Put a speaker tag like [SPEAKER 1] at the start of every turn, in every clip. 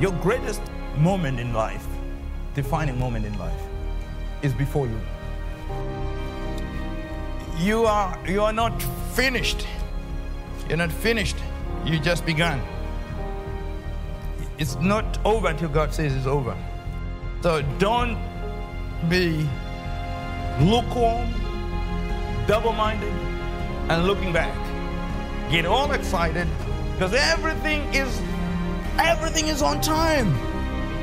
[SPEAKER 1] Your greatest moment in life, defining moment in life, is before you. You are you are not finished. You're not finished. You just begun. It's not over until God says it's over. So don't be lukewarm, double-minded, and looking back. Get all excited because everything is everything is on time.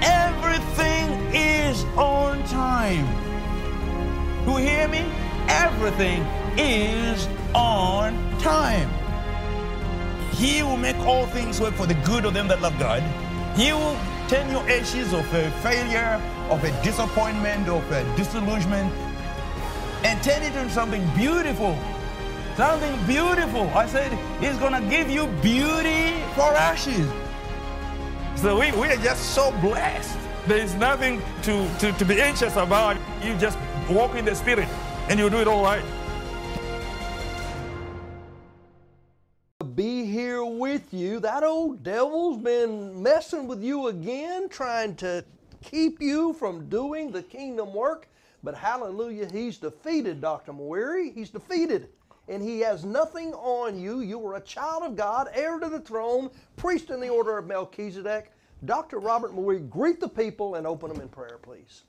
[SPEAKER 1] Everything is on time. You hear me? Everything is on time. He will make all things work for the good of them that love God. He will turn your ashes of a failure, of a disappointment, of a disillusionment, and turn it into something beautiful. Something beautiful. I said, He's to give you beauty for ashes. So we, we are just so blessed. There is nothing to, to, to be anxious about. You just walk in the Spirit and you do it all right.
[SPEAKER 2] Be here with you. That old devil's been messing with you again, trying to keep you from doing the kingdom work. But hallelujah, he's defeated, Dr. Mawire. He's defeated. And he has nothing on you. You are a child of God, heir to the throne, priest in the order of Melchizedek. Dr. Robert Mawire, greet the people and open them in prayer, please.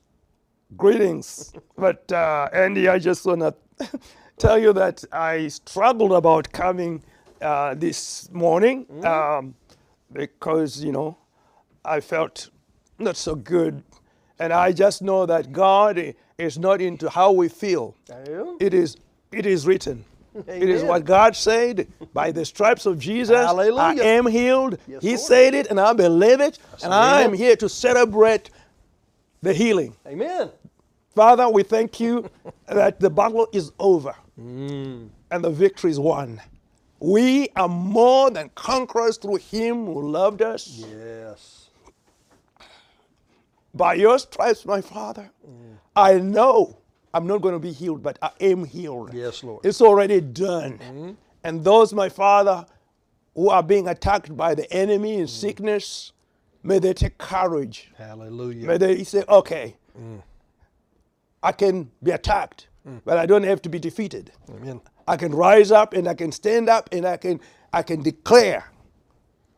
[SPEAKER 3] Greetings. but uh, Andy, I just want to tell you that I struggled about coming uh, this morning um, because, you know, I felt not so good. And I just know that God is not into how we feel. It is, it is written. It is what God said. By the stripes of Jesus,
[SPEAKER 2] Hallelujah.
[SPEAKER 3] I am healed.
[SPEAKER 2] Yes,
[SPEAKER 3] he
[SPEAKER 2] Lord.
[SPEAKER 3] said it, and I believe it. and I am here to celebrate the healing.
[SPEAKER 2] Amen.
[SPEAKER 3] Father, we thank you that the battle is over mm. and the victory is won. We are more than conquerors through Him who loved us.
[SPEAKER 2] Yes.
[SPEAKER 3] By your stripes, my Father, mm. I know I'm not going to be healed, but I am healed.
[SPEAKER 2] Yes, Lord.
[SPEAKER 3] It's already done. Mm-hmm. And those, my Father, who are being attacked by the enemy in mm. sickness, may they take courage.
[SPEAKER 2] Hallelujah.
[SPEAKER 3] May they say, okay, mm. I can be attacked, mm. but I don't have to be defeated.
[SPEAKER 2] Amen.
[SPEAKER 3] I can rise up and I can stand up and I can I can declare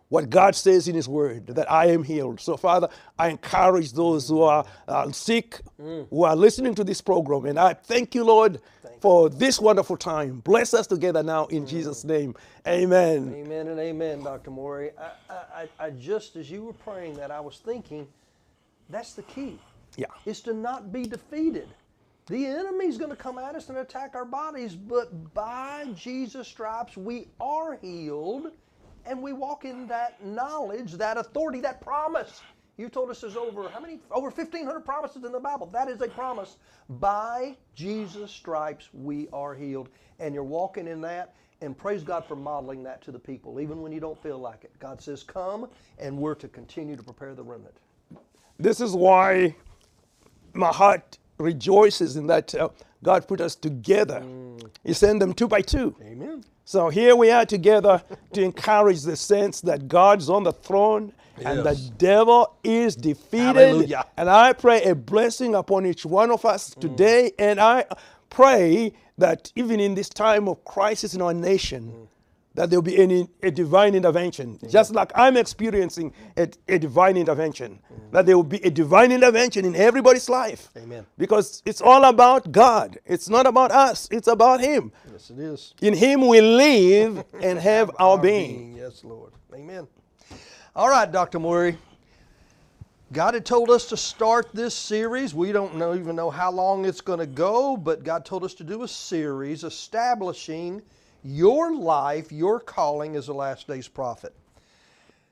[SPEAKER 3] what God says in His Word that I am healed. So, Father, I encourage those who are uh, sick, who are listening to this program, and I thank you, Lord, for this wonderful time. Bless us together now in Jesus' name. Amen.
[SPEAKER 2] Amen and amen, Dr. Mawire. I, I, I- I just, as you were praying that, I was thinking that's the key.
[SPEAKER 3] Yeah.
[SPEAKER 2] Is to not be defeated. The enemy's going to come at us and attack our bodies, but by Jesus' stripes we are healed and we walk in that knowledge, that authority, that promise. You told us there's over how many? Over 1,500 promises in the Bible. That is a promise. By Jesus' stripes we are healed. And you're walking in that. And praise God for modeling that to the people, even when you don't feel like it. God says, Come, and we're to continue to prepare the remnant.
[SPEAKER 3] This is why my heart rejoices in that uh, God put us together. He sent them two by two.
[SPEAKER 2] Amen.
[SPEAKER 3] So here we are together to encourage the sense that God's on the throne and the devil is defeated.
[SPEAKER 2] Hallelujah.
[SPEAKER 3] And I pray a blessing upon each one of us mm. today. And I pray that even in this time of crisis in our nation, mm. That there'll be any, a divine intervention. Just like I'm experiencing a, a divine intervention, that there will be a divine intervention in everybody's life.
[SPEAKER 2] Amen.
[SPEAKER 3] Because it's all about God. It's not about us, it's about Him.
[SPEAKER 2] Yes, it is.
[SPEAKER 3] In Him we live and have our being.
[SPEAKER 2] Yes, Lord. Amen. All right, Dr. Mawire. God had told us to start this series. We don't know, even know how long it's going to go, but God told us to do a series establishing your life, your calling as a last days prophet.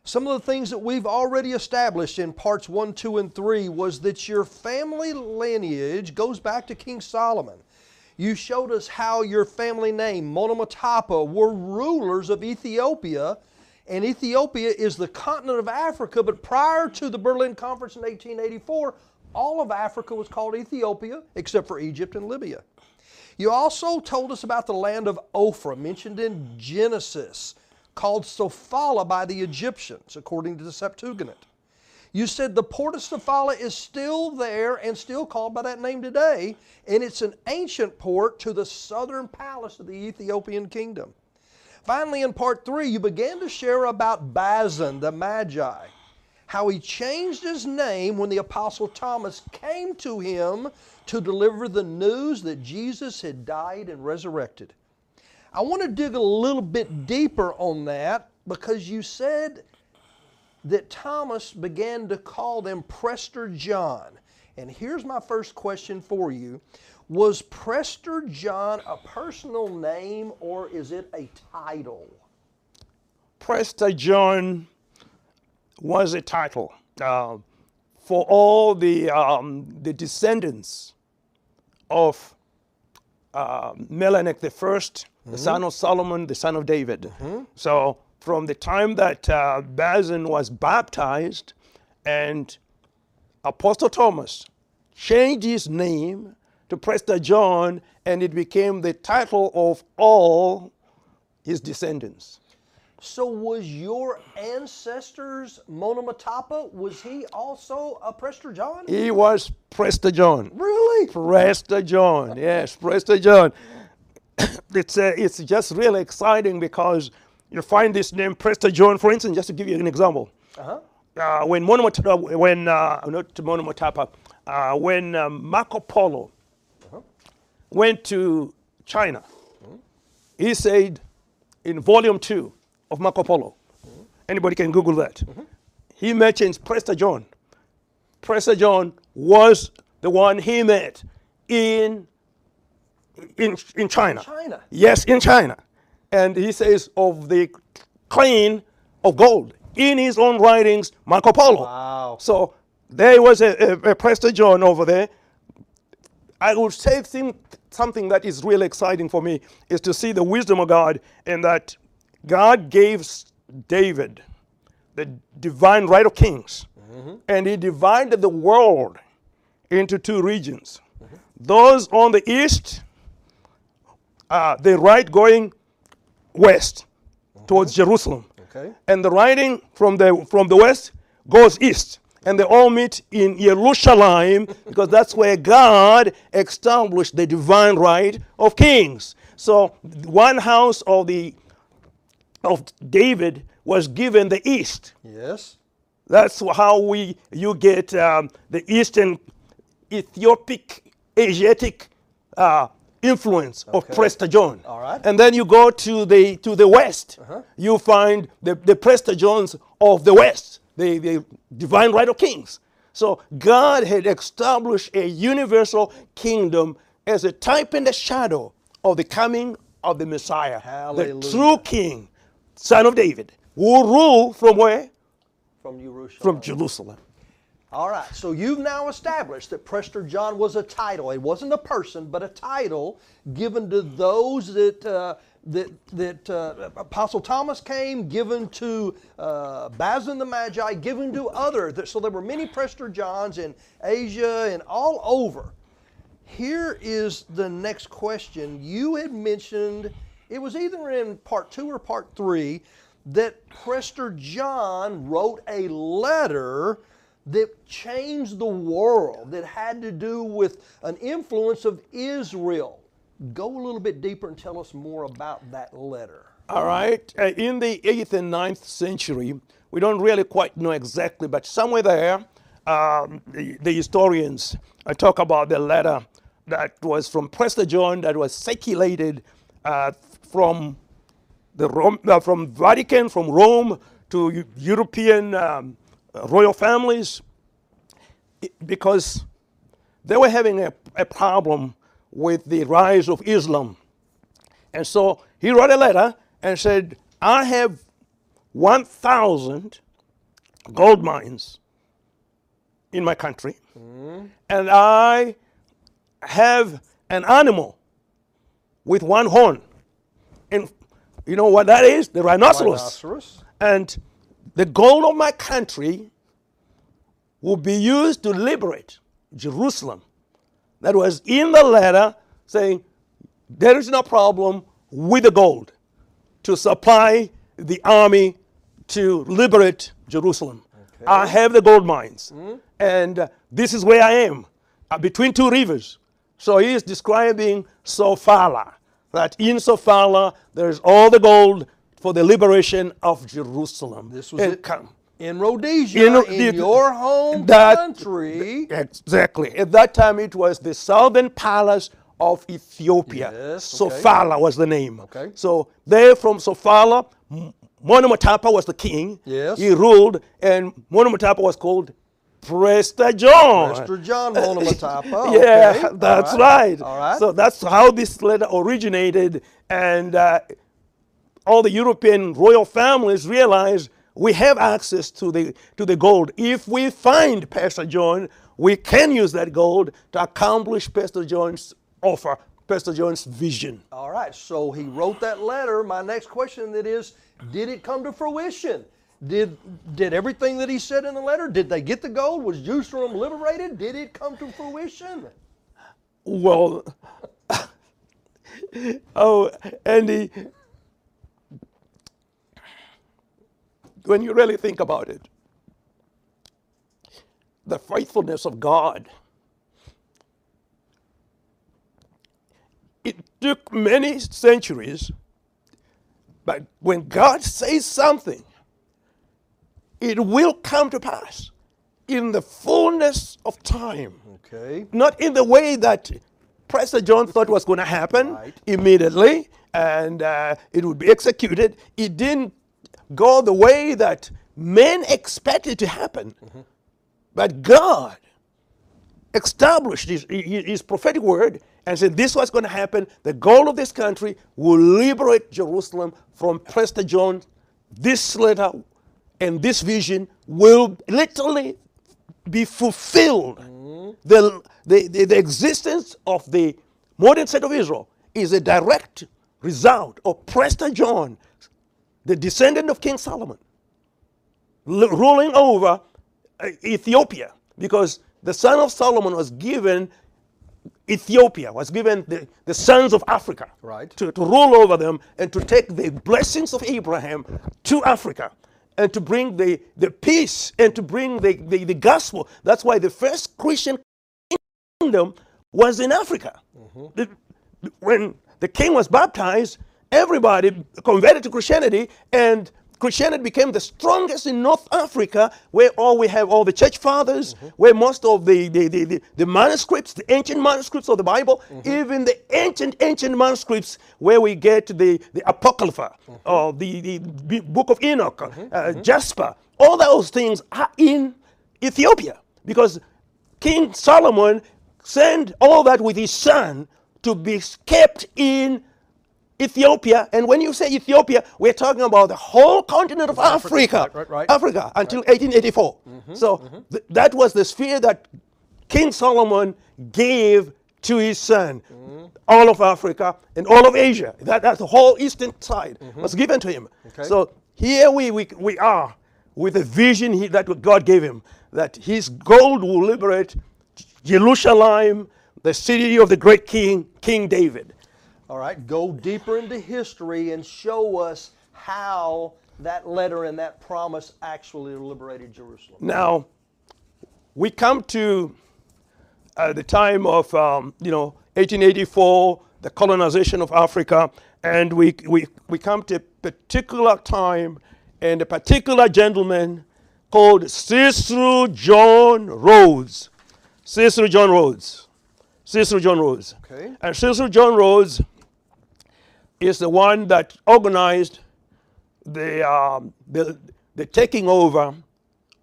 [SPEAKER 2] Some of the things that we've already established in parts 1, 2, and 3 was that your family lineage goes back to King Solomon. You showed us how your family name, Monomatapa, were rulers of Ethiopia, and Ethiopia is the continent of Africa, but prior to the Berlin Conference in 1884, all of Africa was called Ethiopia, except for Egypt and Libya. You also told us about the land of Ophir, mentioned in Genesis, called Sofala by the Egyptians, according to the Septuagint. You said the port of Sofala is still there and still called by that name today, and it's an ancient port to the southern palace of the Ethiopian kingdom. Finally, in part three, you began to share about Bazan the Magi, how he changed his name when the Apostle Thomas came to him to deliver the news that Jesus had died and resurrected. I want to dig a little bit deeper on that because you said that Thomas began to call them Prester John. And here's my first question for you Was Prester John a personal name or is it a title?
[SPEAKER 3] Prester John was a title uh, for all the, um, the descendants of uh, the 1st the son of Solomon, the son of David. So from the time that uh, Bazan was baptized and Apostle Thomas changed his name to Prester John, and it became the title of all his descendants.
[SPEAKER 2] So was your ancestors Monomatapa? Was he also a Prester John?
[SPEAKER 3] He was Prester John.
[SPEAKER 2] Really?
[SPEAKER 3] Prester John, yes, Prester John. it's, uh, it's just really exciting because you find this name Prester John, for instance, just to give you an example.
[SPEAKER 2] Uh-huh.
[SPEAKER 3] Uh, when Monomotapa, when, uh, not Monomotapa, uh, when um, Marco Polo went to China, he said in volume two of Marco Polo, anybody can Google that, he mentions Prester John. Prester John was the one he met in, in, in China.
[SPEAKER 2] China.
[SPEAKER 3] Yes, in China. And he says of the clean of gold in his own writings, Marco Polo.
[SPEAKER 2] Wow.
[SPEAKER 3] So there was a, a, a Prester John over there. I would say thing, something that is really exciting for me is to see the wisdom of God and that God gave David the divine right of kings mm-hmm. and he divided the world into two regions. Mm-hmm. Those on the east, uh, the right going west mm-hmm. towards Jerusalem
[SPEAKER 2] Okay.
[SPEAKER 3] and the riding from the from the west goes east and they all meet in Jerusalem because that's where God established the divine right of kings. So one house of the of David was given the east.
[SPEAKER 2] Yes.
[SPEAKER 3] That's how we you get um, the eastern Ethiopic Asiatic uh, influence of
[SPEAKER 2] Okay.
[SPEAKER 3] Prester John.
[SPEAKER 2] All right.
[SPEAKER 3] And then you go to the to the west. You find the, the Prester Johns of the west, the, the divine right of kings. So God had established a universal kingdom as a type and a shadow of the coming of the Messiah,
[SPEAKER 2] Hallelujah.
[SPEAKER 3] the true king, son of David, who will rule from where?
[SPEAKER 2] From Jerusalem.
[SPEAKER 3] From Jerusalem.
[SPEAKER 2] All right, so you've now established that Prester John was a title. It wasn't a person, but a title given to those that uh, that that uh, Apostle Thomas came, given to uh, Bazan the Magi, given to others. So there were many Prester Johns in Asia and all over. Here is the next question. You had mentioned it was either in part two or part three that Prester John wrote a letter that changed the world, that had to do with an influence of Israel. Go a little bit deeper and tell us more about that letter.
[SPEAKER 3] All right. Uh, in the 8th and 9th century, we don't really quite know exactly, but somewhere there, um, the, the historians uh, talk about the letter that was from Prester John that was circulated uh, from the Rome, uh, from Vatican, from Rome to European um, royal families, because they were having a, a problem with the rise of Islam. And so he wrote a letter and said, I have 1,000 gold mines in my country, and I have an animal with one horn. And you know what that is? The rhinoceros.
[SPEAKER 2] Rhinoceros.
[SPEAKER 3] And the gold of my country will be used to liberate Jerusalem. That was in the letter saying there is no problem with the gold to supply the army to liberate Jerusalem. I have the gold mines, and uh, this is where I am, uh, between two rivers. So he is describing Sofala, that in Sofala there's all the gold for the liberation of Jerusalem.
[SPEAKER 2] This was
[SPEAKER 3] And.
[SPEAKER 2] In Rhodesia,
[SPEAKER 3] In
[SPEAKER 2] in,
[SPEAKER 3] the-
[SPEAKER 2] your home
[SPEAKER 3] that-
[SPEAKER 2] country.
[SPEAKER 3] Exactly. At that time, it was the southern palace of Ethiopia.
[SPEAKER 2] Yes, okay.
[SPEAKER 3] Sofala was the name.
[SPEAKER 2] Okay.
[SPEAKER 3] So there from Sofala, Monomotapa was the king.
[SPEAKER 2] Yes.
[SPEAKER 3] He ruled, and Monomotapa was called Prester John.
[SPEAKER 2] Mr. John Monomatapa.
[SPEAKER 3] yeah,
[SPEAKER 2] okay. All
[SPEAKER 3] that's
[SPEAKER 2] right.
[SPEAKER 3] right.
[SPEAKER 2] All right.
[SPEAKER 3] So that's how this letter originated, and uh, all the European royal families realized we have access to the to the gold. If we find Prester John, we can use that gold to accomplish Prester John's offer, Prester John's vision.
[SPEAKER 2] All right, so he wrote that letter. My next question that is, did it come to fruition? Did did everything that he said in the letter? Did they get the gold? Was Jerusalem liberated? Did it come to fruition?
[SPEAKER 3] Well, oh, Andy, when you really think about it, the faithfulness of God, it took many centuries, but when God says something, it will come to pass in the fullness of time
[SPEAKER 2] Okay.
[SPEAKER 3] not in the way that Prester John thought was going to happen
[SPEAKER 2] Right.
[SPEAKER 3] immediately and uh, it would be executed. It didn't go the way that men expected to happen. But God established his, his his prophetic word and said this was going to happen. The goal of this country will liberate Jerusalem from Prester John. This letter and this vision will literally be fulfilled. The, the, the, the existence of the modern state of Israel is a direct result of Prester John, the descendant of King Solomon, l- ruling over uh, Ethiopia because the son of Solomon was given Ethiopia, was given the, the sons of Africa
[SPEAKER 2] Right.
[SPEAKER 3] to, to rule over them and to take the blessings of Abraham to Africa and to bring the, the peace and to bring the, the, the gospel. That's why the first Christian kingdom was in Africa. Mm-hmm. The- when the king was baptized, everybody converted to Christianity, and Christianity became the strongest in North Africa, where all we have all the church fathers, mm-hmm. where most of the, the, the, the, manuscripts, the ancient manuscripts of the Bible, mm-hmm. even the ancient, ancient manuscripts where we get the, the Apocrypha, mm-hmm. or the, the b- book of Enoch, uh, Jasher, all those things are in Ethiopia because King Solomon sent all that with his son to be kept in Ethiopia. And when you say Ethiopia, we're talking about the whole continent of Africa.
[SPEAKER 2] Right, right, right.
[SPEAKER 3] Africa until 1884. Mm-hmm, so mm-hmm. th- that was the sphere that King Solomon gave to his son. Mm-hmm. All of Africa and all of Asia. That, that's the whole eastern side was given to him.
[SPEAKER 2] Okay.
[SPEAKER 3] So here we, we, we are with a vision he, that God gave him that his gold will liberate Jerusalem, the city of the great king, King David.
[SPEAKER 2] All right, go deeper into history and show us how that letter and that promise actually liberated Jerusalem.
[SPEAKER 3] Now, we come to uh, the time of, um, you know, 1884, the colonization of Africa, and we, we, we come to a particular time and a particular gentleman called Cecil John Rhodes. Cecil John Rhodes. Cecil John Rhodes.
[SPEAKER 2] Okay.
[SPEAKER 3] And Cecil John Rhodes is the one that organized the, um, the, the taking over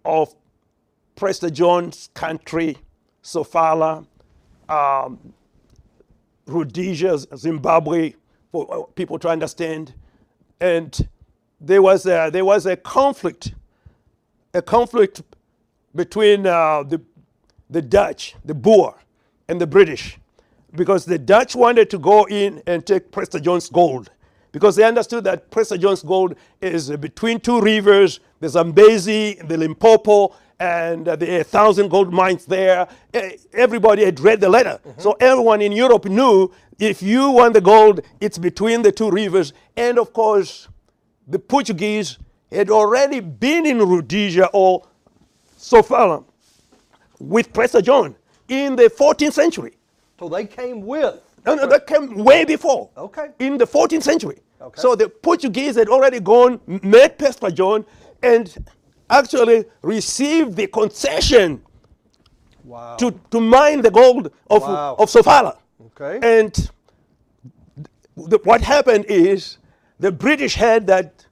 [SPEAKER 3] of Prester John's country, Sofala, um, Rhodesia, Zimbabwe, for uh, people to understand. And there was a, there was a conflict, a conflict between uh, the, the Dutch, the Boer, and the British, because the Dutch wanted to go in and take Prester John's gold, because they understood that Prester John's gold is between two rivers, the Zambezi, the Limpopo, and uh, there are thousand gold mines there. Everybody had read the letter. So everyone in Europe knew if you want the gold, it's between the two rivers. And of course, the Portuguese had already been in Rhodesia or Sofala with Prester John in the 14th century.
[SPEAKER 2] So they came with.
[SPEAKER 3] No, no, that came way before.
[SPEAKER 2] Okay.
[SPEAKER 3] In the 14th century.
[SPEAKER 2] Okay.
[SPEAKER 3] So the Portuguese had already gone, met Prester John, and actually received the concession
[SPEAKER 2] Wow.
[SPEAKER 3] to, to mine the gold of,
[SPEAKER 2] Wow.
[SPEAKER 3] of Sofala.
[SPEAKER 2] Okay.
[SPEAKER 3] And the, what happened is the British had that,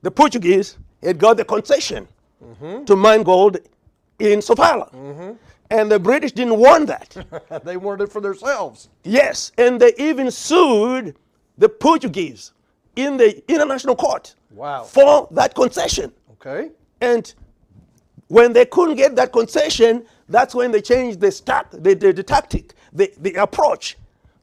[SPEAKER 3] the Portuguese had got the concession mm-hmm. to mine gold in Sofala. Mm-hmm. And the British didn't want that.
[SPEAKER 2] they wanted it for themselves.
[SPEAKER 3] yes, and they even sued the Portuguese in the international court
[SPEAKER 2] Wow.
[SPEAKER 3] for that concession.
[SPEAKER 2] Okay.
[SPEAKER 3] And when they couldn't get that concession, that's when they changed the, stack, the, the, the tactic, the, the approach.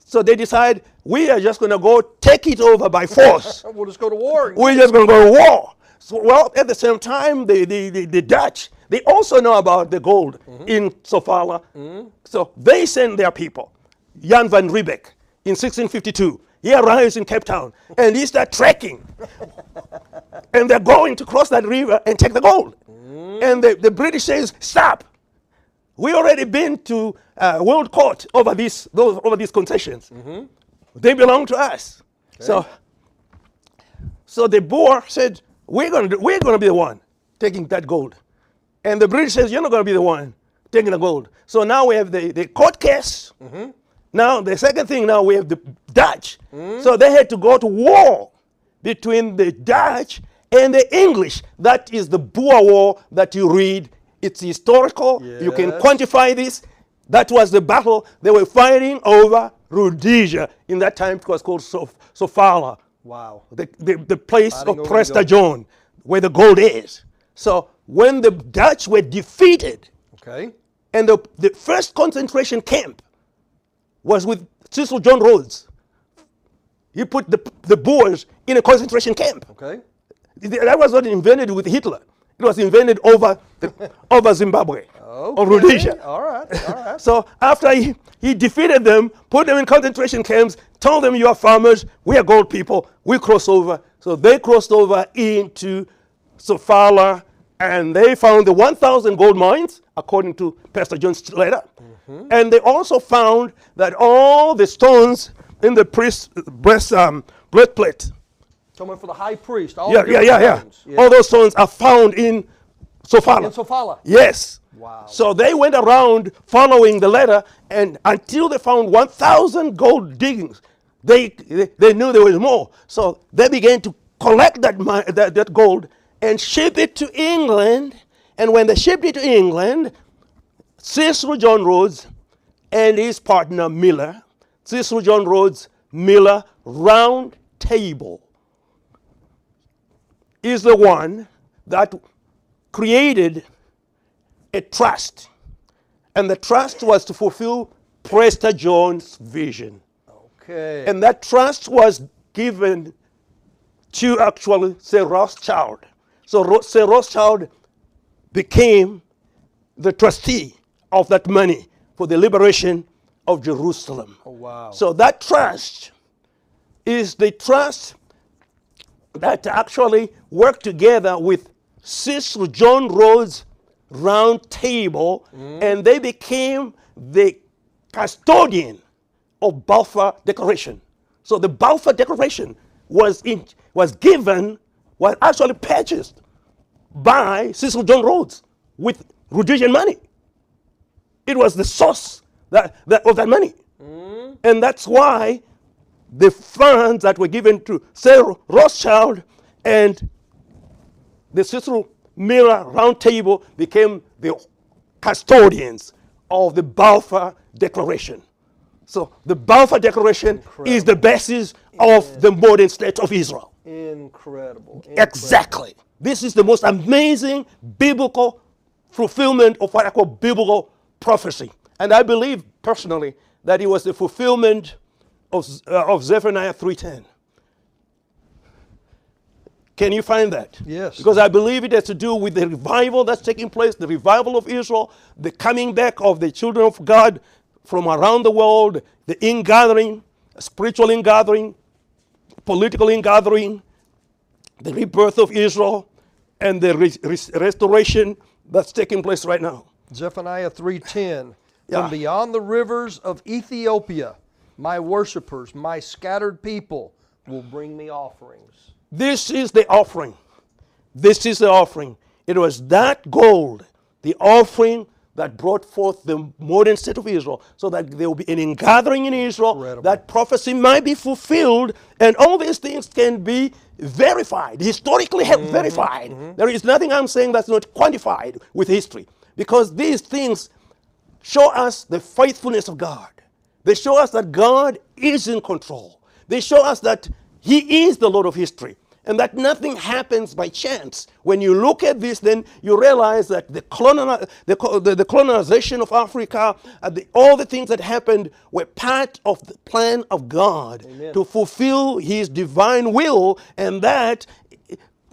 [SPEAKER 3] So they decide we are just going to go take it over by force.
[SPEAKER 2] We'll just go to war.
[SPEAKER 3] We're just going to go to war. So, well, at the same time, the, the, the, the Dutch, they also know about the gold mm-hmm. in Sofala. Mm-hmm. So they send their people. Jan van Riebeeck in 1652. He arrives in Cape Town and he starts trekking. and they're going to cross that river and take the gold. Mm-hmm. And the, the British says, stop. We already been to uh, world court over these, those, over these concessions. They belong to us. So so the Boer said, we're going to we're going to be the one taking that gold. And the British says, you're not going to be the one taking the gold. So now we have the, the court case. Mm-hmm. Now the second thing, now we have the Dutch. Mm-hmm. So they had to go to war between the Dutch and the English. That is the Boer War that you read. It's historical. You can quantify this. That was the battle they were fighting over Rhodesia. In that time, it was called Sof- Sofala
[SPEAKER 2] Wow.
[SPEAKER 3] the, the, the place
[SPEAKER 2] Fighting
[SPEAKER 3] of Prester. John, where the gold is. So when the Dutch were defeated,
[SPEAKER 2] Okay.
[SPEAKER 3] and the, the first concentration camp was with Cecil John Rhodes, he put the, the Boers in a concentration camp.
[SPEAKER 2] Okay.
[SPEAKER 3] That was not invented with Hitler. It was invented over, the, over Zimbabwe or Rhodesia.
[SPEAKER 2] All right. All right.
[SPEAKER 3] So after he, he defeated them, put them in concentration camps, told them you are farmers, we are gold people, we cross over. So they crossed over into Sofala and they found the 1,000 gold mines, according to Prester John's letter. And they also found that all the stones in the priest's breast um, breastplate,
[SPEAKER 2] Coming for the high priest. All
[SPEAKER 3] yeah, yeah, yeah, yeah, All those stones are found in Sofala.
[SPEAKER 2] In Sofala.
[SPEAKER 3] Yes.
[SPEAKER 2] Wow.
[SPEAKER 3] So they went around following the letter, and until they found 1,000 gold diggings, they, they, they knew there was more. So they began to collect that, that, that gold and ship it to England. And when they shipped it to England, Cecil John Rhodes and his partner Milner, Cecil John Rhodes, Milner Round Table is the one that created a trust. And the trust was to fulfill Prester John's vision.
[SPEAKER 2] Okay.
[SPEAKER 3] And that trust was given to actually Sir Rothschild. So Sir Rothschild became the trustee of that money for the liberation of Jerusalem.
[SPEAKER 2] oh, wow.
[SPEAKER 3] So that trust is the trust that actually worked together with Cecil John Rhodes Round Table, mm. and they became the custodian of Balfour Declaration. So the Balfour Declaration was in, was given, was actually purchased by Cecil John Rhodes with Rhodesian money. It was the source that, that, of that money. Mm. And that's why the funds that were given to Sir Rothschild and the Cecil Milner Round Table became the custodians of the Balfour Declaration. So the Balfour Declaration is the basis of the modern state of Israel.
[SPEAKER 2] Incredible.
[SPEAKER 3] Exactly. This is the most amazing biblical fulfillment of what I call biblical prophecy. And I believe personally that it was the fulfillment of, uh, of Zephaniah 3.10. Can you find that?
[SPEAKER 2] Yes.
[SPEAKER 3] Because I believe it has to do with the revival that's taking place, the revival of Israel, the coming back of the children of God from around the world, the ingathering, spiritual ingathering, political ingathering, the rebirth of Israel, and the re- res- restoration that's taking place right now.
[SPEAKER 2] Zephaniah 3:10
[SPEAKER 3] Yeah.
[SPEAKER 2] From beyond the rivers of Ethiopia my worshipers my scattered people will bring me offerings.
[SPEAKER 3] This is the offering. This is the offering. It was that gold, the offering that brought forth the modern state of Israel, so that there will be an ingathering in Israel,
[SPEAKER 2] Incredible.
[SPEAKER 3] that prophecy might be fulfilled, and all these things can be verified, historically
[SPEAKER 2] Mm-hmm.
[SPEAKER 3] verified. There is nothing I'm saying that's not quantified with history, because these things show us the faithfulness of God. They show us that God is in control. They show us that He is the Lord of history and that nothing happens by chance. When you look at this, then you realize that the, coloni- the, the, the colonization of Africa, uh, the, all the things that happened were part of the plan of God to fulfill His divine will, and that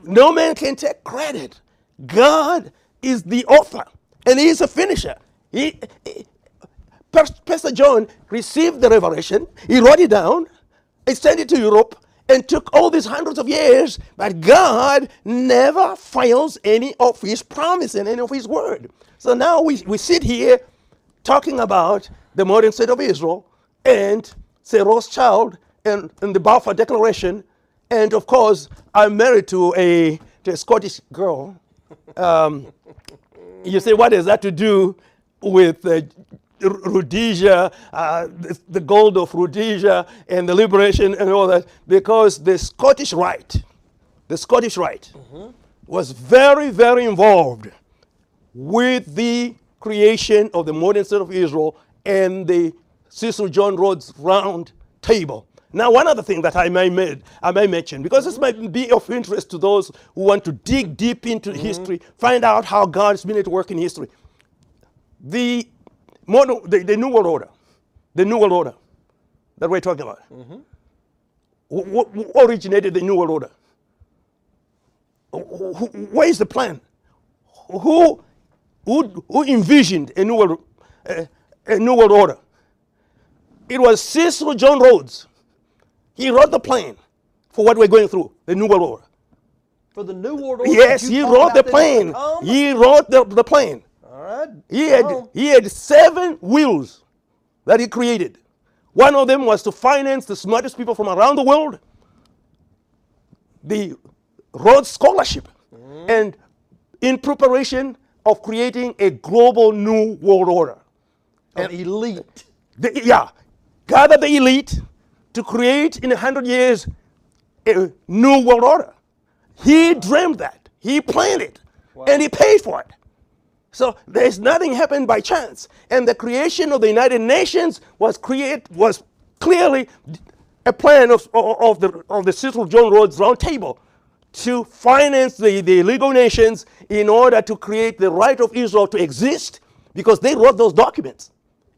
[SPEAKER 3] no man can take credit. God is the author and He is a finisher. He, he- Prester John received the revelation, he wrote it down, he sent it to Europe, and took all these hundreds of years, but God never fails any of his promise and any of his word. So now we, we sit here talking about the modern state of Israel and say Rothschild and, and the Balfour Declaration. And of course, I'm married to a, to a Scottish girl. Um, you say, what has that to do with uh, Rhodesia, uh, the, the gold of Rhodesia, and the liberation and all that? Because the Scottish Rite, the Scottish Rite, was very, very involved with the creation of the modern state of Israel and the Cecil John Rhodes Round Table. Now, one other thing that I may, I may mention, because this might be of interest to those who want to dig deep into history, find out how God's been at work in history. The, modern, the, the New World Order, the New World Order that we're talking about, wh- who originated the New World Order? Wh- wh- Where is the plan? who, who, who envisioned a new, world, uh, a new world order? It was Cecil John Rhodes. He wrote the plan for what we're going through, the new world order.
[SPEAKER 2] For the New World Order.
[SPEAKER 3] Yes, he wrote the plan. He wrote the, the plan.
[SPEAKER 2] All right.
[SPEAKER 3] He had, he had seven wheels that he created. One of them was to finance the smartest people from around the world, the Rhodes Scholarship, mm-hmm. and in preparation of creating a global new world order.
[SPEAKER 2] Of elite.
[SPEAKER 3] The- yeah, gather the elite to create in a hundred years a new world order. He dreamed that. He planned it, and he paid for it. So there's nothing happened by chance. And the creation of the United Nations was create was clearly a plan of, of, the of the Cecil John Rhodes Round Table to finance the, the legal nations in order to create the right of Israel to exist because they wrote those documents.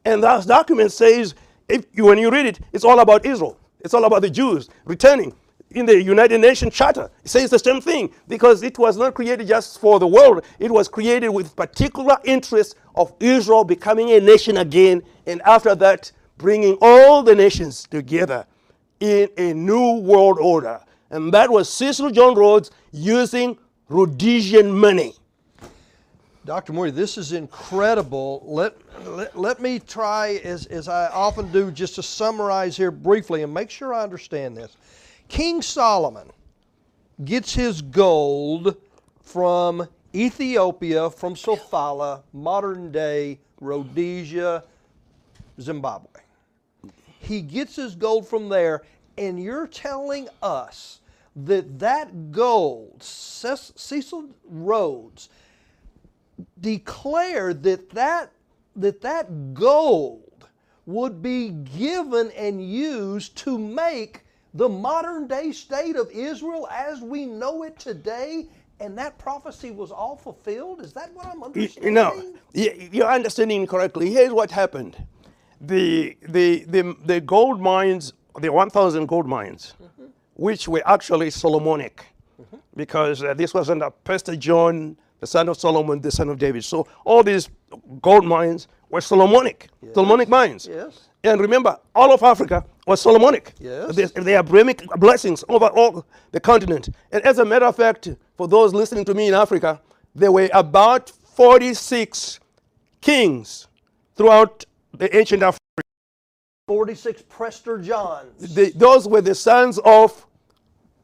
[SPEAKER 3] And those documents says, if you, when you read it, it's all about Israel. It's all about the Jews returning. In the United Nations Charter, it says the same thing because it was not created just for the world. It was created with particular interest of Israel becoming a nation again, and after that, bringing all the nations together in a new world order. And that was Cecil John Rhodes using Rhodesian money.
[SPEAKER 2] Dr. Moody, this is incredible. Let, let, let me try, as, as I often do, just to summarize here briefly and make sure I understand this. King Solomon gets his gold from Ethiopia, from Sofala, modern day Rhodesia, Zimbabwe. He gets his gold from there, and you're telling us that that gold, Cecil Rhodes, declared that that, that that gold would be given and used to make the modern day state of Israel as we know it today, and that prophecy was all fulfilled? Is that what I'm
[SPEAKER 3] You-
[SPEAKER 2] understanding?
[SPEAKER 3] No, y- you're understanding correctly. Here's what happened. The, the, the, the gold mines, the 1,000 gold mines, which were actually Solomonic, because uh, this was under Prester John, the son of Solomon, the son of David. So all these gold mines were Solomonic, Solomonic mines.
[SPEAKER 2] Yes.
[SPEAKER 3] And remember, all of Africa was Solomonic.
[SPEAKER 2] Yes.
[SPEAKER 3] They, they Abrahamic blessings over all the continent. And as a matter of fact, for those listening to me in Africa, there were about 46 kings throughout the ancient Africa.
[SPEAKER 2] 46 Prester Johns.
[SPEAKER 3] The- those were the sons of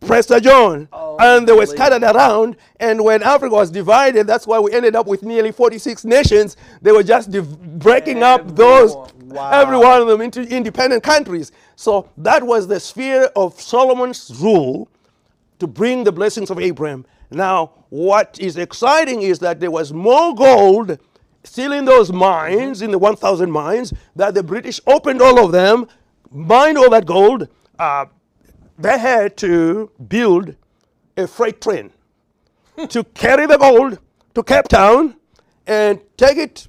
[SPEAKER 3] Prester John,
[SPEAKER 2] Oh,
[SPEAKER 3] and they were scattered around. And when Africa was divided, that's why we ended up with nearly 46 nations. They were just div- breaking up those.
[SPEAKER 2] Wow.
[SPEAKER 3] every one of them into independent countries. So that was the sphere of Solomon's rule to bring the blessings of Abraham. Now, what is exciting is that there was more gold still in those mines, in the 1,000 mines, that the British opened all of them, mined all that gold. Uh, they had to build a freight train to carry the gold to Cape Town and take it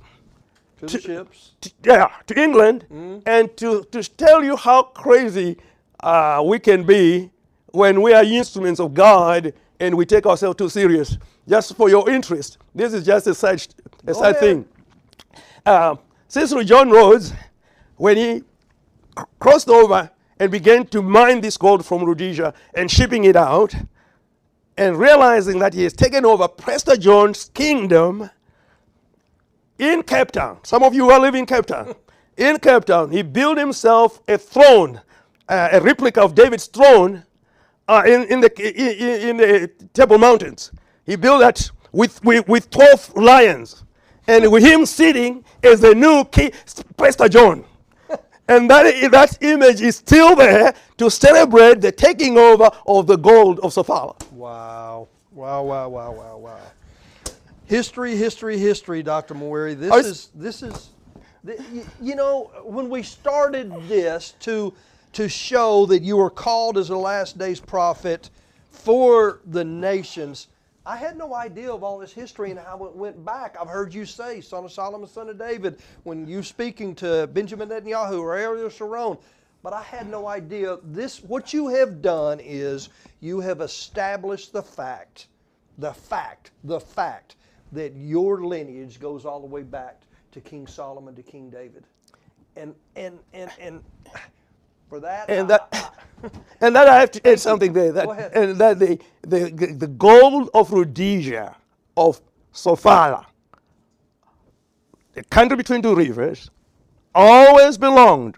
[SPEAKER 2] To the ships.
[SPEAKER 3] to, yeah, to England and to, to tell you how crazy uh, we can be when we are instruments of God and we take ourselves too serious. Just for your interest, this is just a side, a side
[SPEAKER 2] ahead.
[SPEAKER 3] thing. Uh, Cecil John Rhodes, when he crossed over and began to mine this gold from Rhodesia and shipping it out, and realizing that he has taken over Prester John's kingdom, in Cape Town. Some of you are living in Cape Town. In Cape Town, he built himself a throne, uh, a replica of David's throne uh, in, in, the, in, in the Table Mountains. He built that with, with, with 12 lions. And with him sitting as the new king, Prester John. And that, that image is still there to celebrate the taking over of the gold of Sofala.
[SPEAKER 2] Wow. Wow, wow, wow, wow, wow. History, history, history, Dr. Mawire. This
[SPEAKER 3] oh, was-
[SPEAKER 2] is this is you know, when we started this to to show that you were called as a last days prophet for the nations, I had no idea of all this history and how it went back. I've heard you say, son of Solomon, son of David, when you speaking to Benjamin Netanyahu or Ariel Sharon. But I had no idea. This what you have done is you have established the fact, the fact, the fact that your lineage goes all the way back to King Solomon to King David. And and and and for that
[SPEAKER 3] and
[SPEAKER 2] I-
[SPEAKER 3] that and that I have to add something there. That
[SPEAKER 2] Go ahead.
[SPEAKER 3] and that the, the the gold of Rhodesia of Sofala, the country between two rivers, always belonged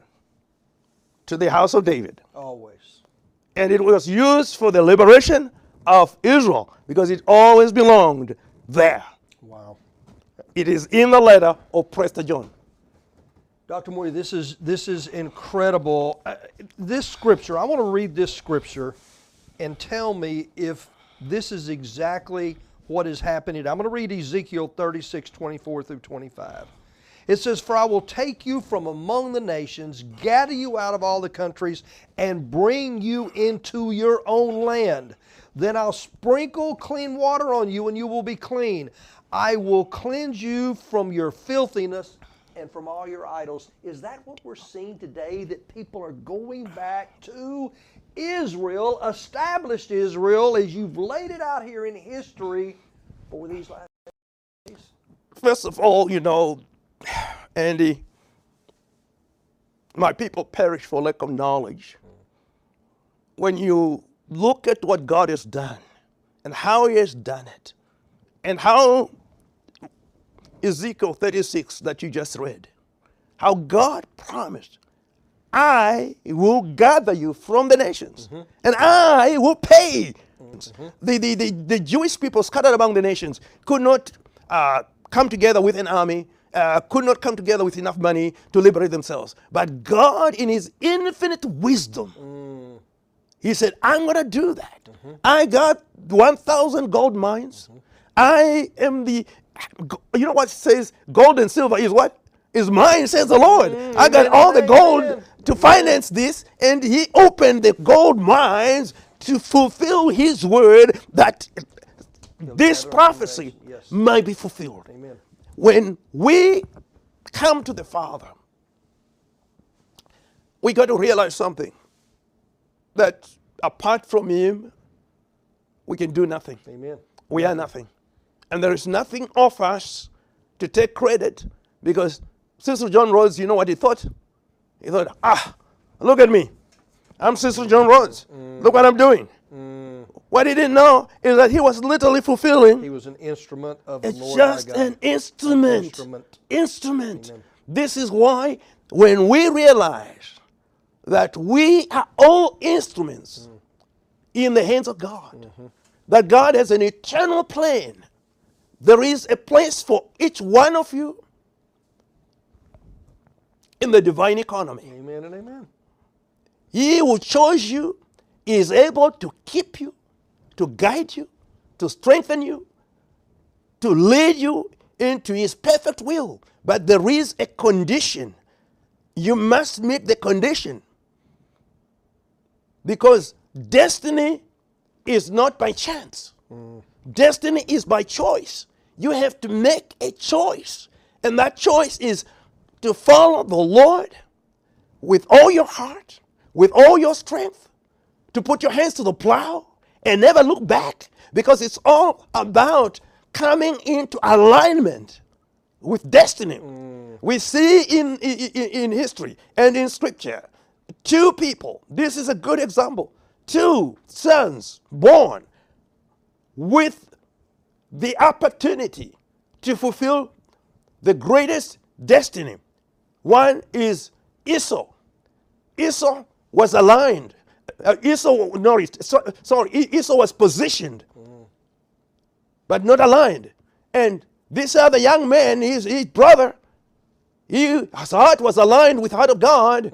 [SPEAKER 3] to the house of David,
[SPEAKER 2] always.
[SPEAKER 3] and it was used for the liberation of Israel because it always belonged there.
[SPEAKER 2] Wow.
[SPEAKER 3] It is in the letter of Prester John.
[SPEAKER 2] Dr. Moody, this is this is incredible. Uh, this scripture, I want to read this scripture and tell me if this is exactly what is happening. I'm going to read Ezekiel 36, 24 through 25. It says, For I will take you from among the nations, gather you out of all the countries, and bring you into your own land. Then I'll sprinkle clean water on you, and you will be clean. I will cleanse you from your filthiness and from all your idols. Is that what we're seeing today? That people are going back to Israel, established Israel, as you've laid it out here in history for these last days?
[SPEAKER 3] First of all, you know, Andy, my people perish for lack of knowledge. When you look at what God has done and how He has done it, and how Ezekiel 36 that you just read, how God promised, I will gather you from the nations mm-hmm. and I will pay. Mm-hmm. The, the, the, the Jewish people scattered among the nations could not uh, come together with an army, uh, could not come together with enough money to liberate themselves. But God, in His infinite wisdom, mm. He said, I'm going to do that. Mm-hmm. I got 1,000 gold mines. I am the, you know what says? Gold and silver is what? Is mine, says the Lord. Mm, I got all the gold
[SPEAKER 2] amen.
[SPEAKER 3] to finance this, and He opened the gold mines to fulfill His word that this
[SPEAKER 2] gather all the
[SPEAKER 3] prophecy
[SPEAKER 2] yes.
[SPEAKER 3] might be fulfilled.
[SPEAKER 2] Amen.
[SPEAKER 3] When we come to the Father, we got to realize something that apart from Him, we can do nothing.
[SPEAKER 2] Amen.
[SPEAKER 3] We are nothing. And there is nothing of us to take credit because Cecil John Rhodes, you know what he thought? He thought, ah, look at me. I'm Cecil John Rhodes. Mm. Look what I'm doing. Mm. What he didn't know is that he was literally fulfilling
[SPEAKER 2] He was an instrument of the Lord
[SPEAKER 3] just
[SPEAKER 2] our God.
[SPEAKER 3] an instrument.
[SPEAKER 2] Instrument.
[SPEAKER 3] Instrument. This is why when we realize that we are all instruments mm. in the hands of God, mm-hmm. that God has an eternal plan, there is a place for each one of you in the divine economy.
[SPEAKER 2] Amen and amen.
[SPEAKER 3] He who chose you is able to keep you, to guide you, to strengthen you, to lead you into his perfect will. But there is a condition. You must meet the condition. Because destiny is not by chance, mm. destiny is by choice. You have to make a choice. And that choice is to follow the Lord with all your heart, with all your strength, to put your hands to the plow and never look back because it's all about coming into alignment with destiny. Mm. We see in, in, in history and in scripture two people, this is a good example, two sons born with the opportunity to fulfill the greatest destiny. One is Esau. Esau was aligned. Uh, Esau, no, so, sorry, Esau was positioned, but not aligned. And this other young man, his, his brother, he, his heart was aligned with the heart of God,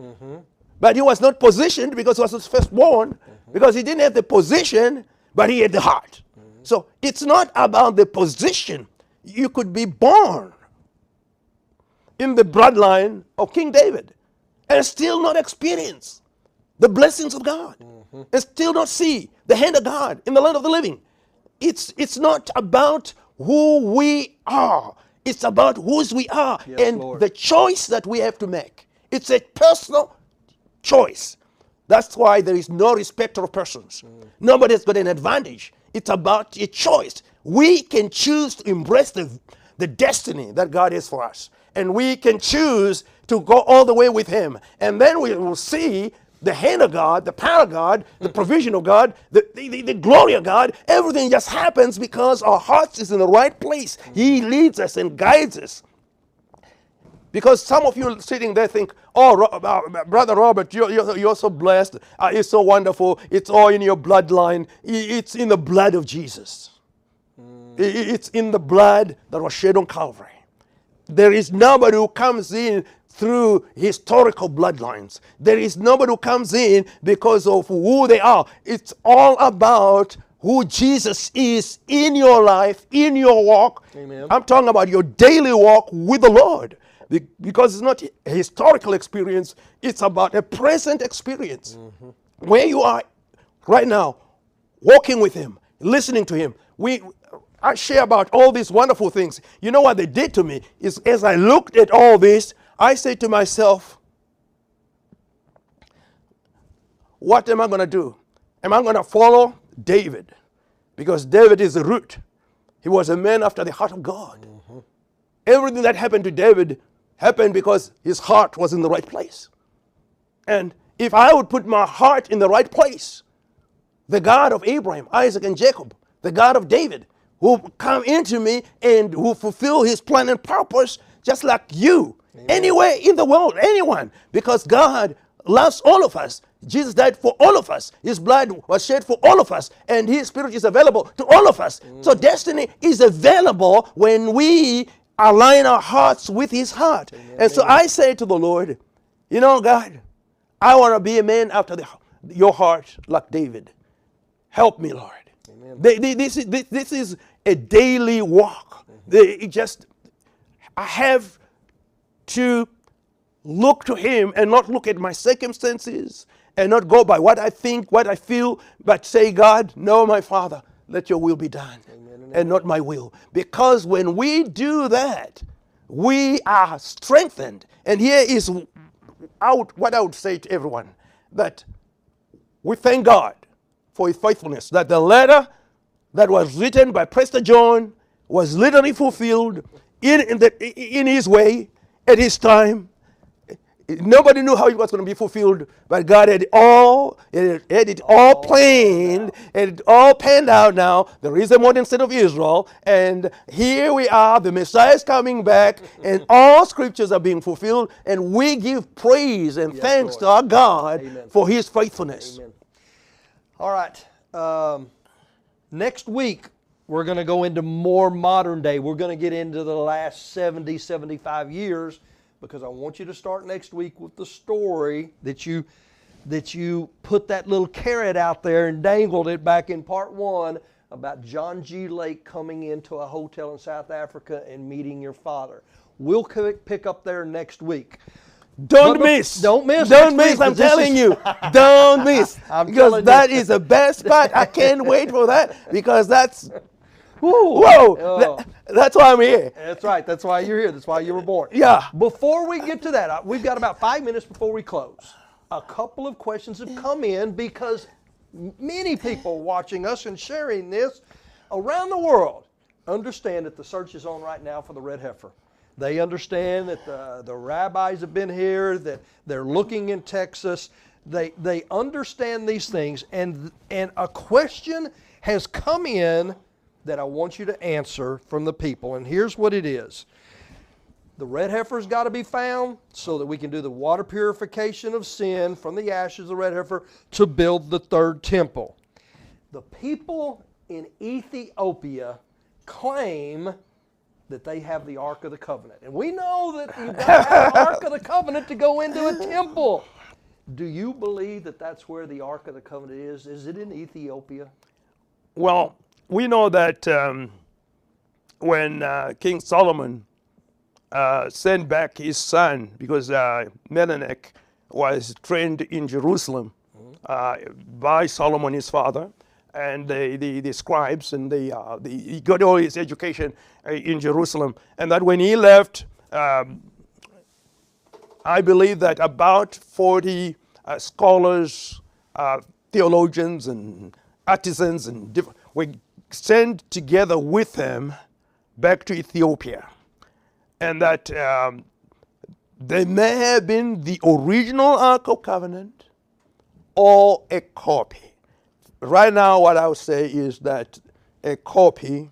[SPEAKER 3] but he was not positioned because he was his firstborn, because he didn't have the position, but he had the heart. So it's not about the position. You could be born in the bloodline of King David and still not experience the blessings of God mm-hmm. and still not see the hand of God in the land of the living. It's, it's not about who we are, it's about whose we are
[SPEAKER 2] Yes,
[SPEAKER 3] and
[SPEAKER 2] Lord.
[SPEAKER 3] the choice that we have to make. It's a personal choice. That's why there is no respect of persons. Mm. Nobody's got an advantage. It's about a choice. We can choose to embrace the, the destiny that God is for us. And we can choose to go all the way with Him. And then we will see the hand of God, the power of God, the provision of God, the, the, the, glory of God. Everything just happens because our hearts is in the right place. He leads us and guides us. Because some of you sitting there think, oh, uh, Brother Robert, you're, you're, you're so blessed. Uh, it's so wonderful. It's all in your bloodline. It's in the blood of Jesus. I- It's in the blood that was shed on Calvary. There is nobody who comes in through historical bloodlines. There is nobody who comes in because of who they are. It's all about who Jesus is in your life, in your walk.
[SPEAKER 2] Amen.
[SPEAKER 3] I'm talking about your daily walk with the Lord. Be- Because it's not a historical experience, it's about a present experience. Mm-hmm. Where you are right now, walking with Him, listening to Him. We, I share about all these wonderful things. You know what they did to me is as I looked at all this, I said to myself, what am I going to do? Am I going to follow David? Because David is the root. He was a man after the heart of God. Mm-hmm. Everything that happened to David happened because his heart was in the right place. And if I would put my heart in the right place, the God of Abraham, Isaac, and Jacob, the God of David, who come into me and who fulfill his plan and purpose just like you, anywhere in the world, anyone, because God loves all of us. Jesus died for all of us. His blood was shed for all of us, and His Spirit is available to all of us. So, mm. destiny is available when we align our hearts with His heart. And so, I say to the Lord, You know, God, I want to be a man after the, your heart like David. Help me, Lord. They- they- this, is, this, this is a daily walk. They- it just, I have to look to Him and not look at my circumstances and not go by what I think, what I feel, but say, God, no, my Father, let your will be done and not my will. Because when we do that, we are strengthened. And here is would- what I would say to everyone that we thank God for his faithfulness, that the letter that was written by Prester John was literally fulfilled in, in, the, in his way, at his time. Nobody knew how it was going to be fulfilled, but God had all had, had it all planned, and it all panned out. Now there is a modern state of Israel, and here we are. The Messiah is coming back, and all scriptures are being fulfilled, and we give praise and
[SPEAKER 2] Yes,
[SPEAKER 3] thanks
[SPEAKER 2] Lord.
[SPEAKER 3] to our God
[SPEAKER 2] Amen.
[SPEAKER 3] for His faithfulness.
[SPEAKER 2] Amen. All right. Um, next week, we're going to go into more modern day. We're going to get into the last 70, 75 years because I want you to start next week with the story that you that you put that little carrot out there and dangled it back in part one about John G. Lake coming into a hotel in South Africa and meeting your father. We'll pick up there next week.
[SPEAKER 3] Don't
[SPEAKER 2] But-
[SPEAKER 3] miss.
[SPEAKER 2] don't miss
[SPEAKER 3] Don't miss. I'm telling
[SPEAKER 2] is-
[SPEAKER 3] you. Don't miss. Because that is the best part. I can't wait for that because that's
[SPEAKER 2] Whoa!
[SPEAKER 3] whoa.
[SPEAKER 2] Oh.
[SPEAKER 3] that- that's why I'm here.
[SPEAKER 2] That's right. That's why you're here. That's why you were born.
[SPEAKER 3] Yeah.
[SPEAKER 2] Before we get to that, uh, we've got about five minutes before we close. A couple of questions have come in because many people watching us and sharing this around the world understand that the search is on right now for the red heifer. They understand that the, the rabbis have been here, that they're looking in Texas. They, they understand these things, and, and a question has come in that I want you to answer from the people. And here's what it is the red heifer's got to be found so that we can do the water purification of sin from the ashes of the red heifer to build the third temple. The people in Ethiopia claim that they have the Ark of the Covenant. And we know that you've got to have the Ark of the Covenant to go into a temple. Do you believe that that's where the Ark of the Covenant is? Is it in Ethiopia?
[SPEAKER 3] Well, we know that um, when uh, King Solomon uh, sent back his son, because uh, was trained in Jerusalem uh, by Solomon, his father, and the, the, the scribes, and the, uh, the, he got all his education uh, in Jerusalem. And that when he left, um, I believe that about 40 uh, scholars, uh, theologians, and artisans and were sent together with him back to Ethiopia. And that um, they may have been the original Ark of Covenant or a copy. Right now, what I would say is that a copy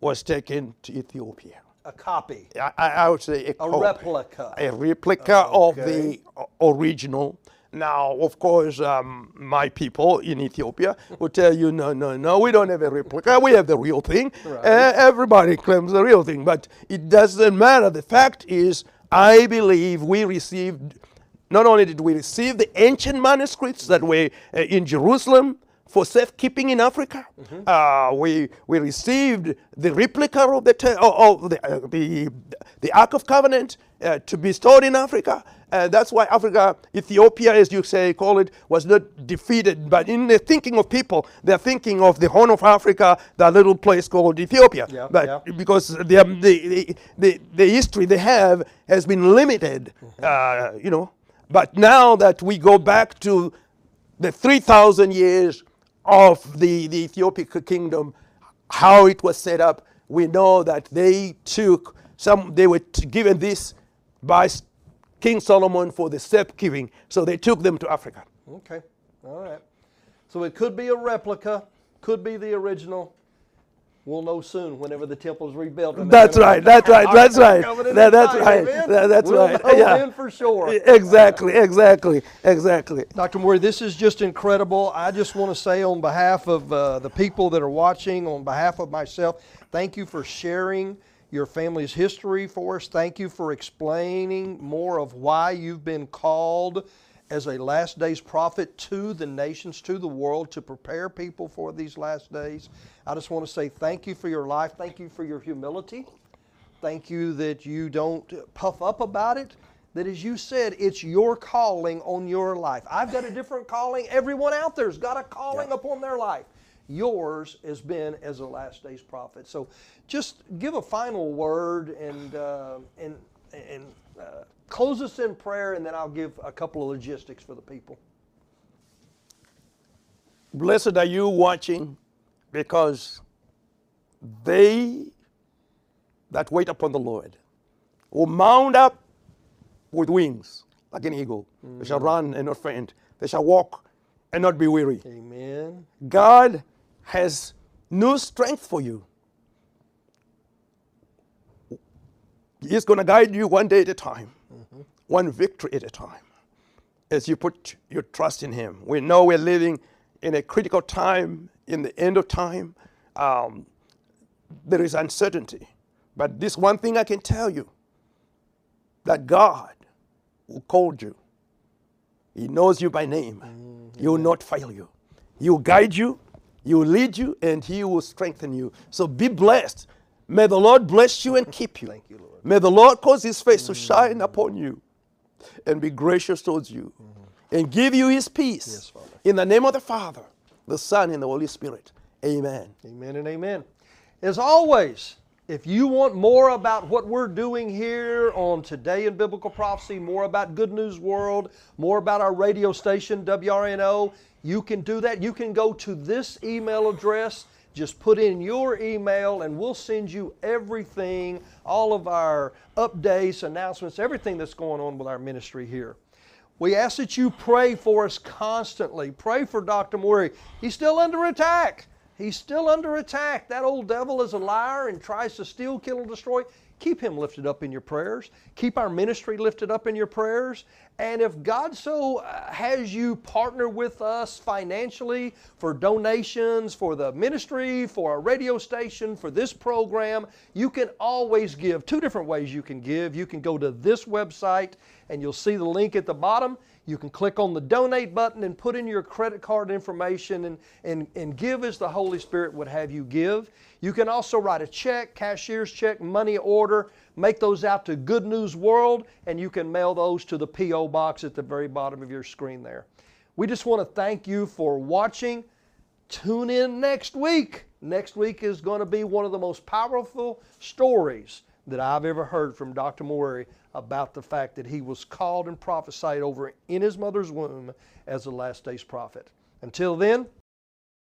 [SPEAKER 3] was taken to Ethiopia.
[SPEAKER 2] A copy,
[SPEAKER 3] I, I would say a,
[SPEAKER 2] a replica.
[SPEAKER 3] a replica of the original. Now, of course, um, my people in Ethiopia will tell you, no, no, no, we don't have a replica. We have the real thing.
[SPEAKER 2] Right.
[SPEAKER 3] Uh, everybody claims the real thing, but it doesn't matter. The fact is, I believe we received, not only did we receive the ancient manuscripts that were uh, in Jerusalem for safekeeping in Africa, uh, we, we received the replica of the, of the, uh, the, the Ark of Covenant uh, to be stored in Africa. Uh, that's why Africa, Ethiopia, as you say, call it, was not defeated. But in the thinking of people, they're thinking of the Horn of Africa, that little place called Ethiopia.
[SPEAKER 2] Yeah,
[SPEAKER 3] but
[SPEAKER 2] yeah.
[SPEAKER 3] because the, the, the, the, history they have has been limited, uh, you know. But now that we go back to the 3,000 years of the, the Ethiopic kingdom, how it was set up, we know that they took some, they were given this by King Solomon for the safekeeping. So they took them to Africa.
[SPEAKER 2] Okay, all right. So it could be a replica, could be the original. We'll know soon whenever the temple is rebuilt.
[SPEAKER 3] That's right, that's right, that's right. That- that's right, that- that's
[SPEAKER 2] We'll
[SPEAKER 3] right,
[SPEAKER 2] know
[SPEAKER 3] yeah.
[SPEAKER 2] then for sure.
[SPEAKER 3] Exactly, exactly, exactly.
[SPEAKER 2] Dr. Mawire, this is just incredible. I just want to say, on behalf of uh, the people that are watching, on behalf of myself, thank you for sharing your family's history for us. Thank you for explaining more of why you've been called as a last days prophet to the nations, to the world, to prepare people for these last days. I just want to say thank you for your life. Thank you for your humility. Thank you that you don't puff up about it. That, as you said, it's your calling on your life. I've got a different calling. Everyone out there's got a calling upon their life. Yours has been as a last days prophet. So, just give a final word and uh, and and uh, close us in prayer, and then I'll give a couple of logistics for the people.
[SPEAKER 3] Blessed are you watching because they that wait upon the Lord will mount up with wings like an eagle. They shall run and not faint. They shall walk and not be weary.
[SPEAKER 2] Amen.
[SPEAKER 3] God has new strength for you. He's going to guide you one day at a time, one victory at a time, as you put your trust in Him. We know we're living in a critical time, in the end of time. Um, there is uncertainty. But this one thing I can tell you that God who called you, He knows you by name. He will not fail you. He will guide you, He will lead you, and He will strengthen you. So be blessed. May the Lord bless you and keep you.
[SPEAKER 2] Thank you, Lord.
[SPEAKER 3] May the Lord cause His face to shine upon you and be gracious towards you mm-hmm. and give you His peace.
[SPEAKER 2] Yes, Father.
[SPEAKER 3] In the name of the Father, the Son, and the Holy Spirit. Amen.
[SPEAKER 2] Amen and amen. As always, if you want more about what we're doing here on Today in Biblical Prophecy, more about Good News World, more about our radio station, WRNO, you can do that. You can go to this email address. Just put in your email and we'll send you everything, all of our updates, announcements, everything that's going on with our ministry here. We ask that you pray for us constantly. Pray for Dr. Mawire. He's still under attack. He's still under attack. That old devil is a liar and tries to steal, kill, and destroy. Keep him lifted up in your prayers. Keep our ministry lifted up in your prayers. And if God so uh, has you partner with us financially for donations for the ministry, for our radio station, for this program, you can always give. Two different ways you can give. You can go to this website and you'll see the link at the bottom. You can click on the donate button and put in your credit card information and, and, and give as the Holy Spirit would have you give. You can also write a check, cashier's check, money order, make those out to Good News World, and you can mail those to the P.O. box at the very bottom of your screen there. We just want to thank you for watching. Tune in next week. Next week is going to be one of the most powerful stories that I've ever heard from Dr. Mawire about the fact that he was called and prophesied over in his mother's womb as the last day's prophet. Until then,